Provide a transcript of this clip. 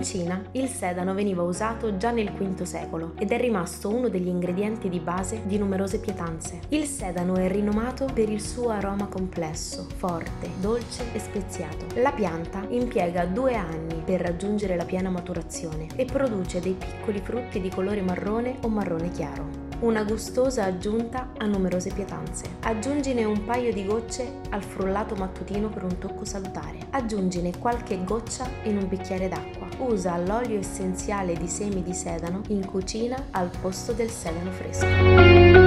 In Cina il sedano veniva usato già nel V secolo ed è rimasto uno degli ingredienti di base di numerose pietanze. Il sedano è rinomato per il suo aroma complesso, forte, dolce e speziato. La pianta impiega due anni per raggiungere la piena maturazione e produce dei piccoli frutti di colore marrone o marrone chiaro una gustosa aggiunta a numerose pietanze. Aggiungine un paio di gocce al frullato mattutino per un tocco salutare. Aggiungine qualche goccia in un bicchiere d'acqua. Usa l'olio essenziale di semi di sedano in cucina al posto del sedano fresco.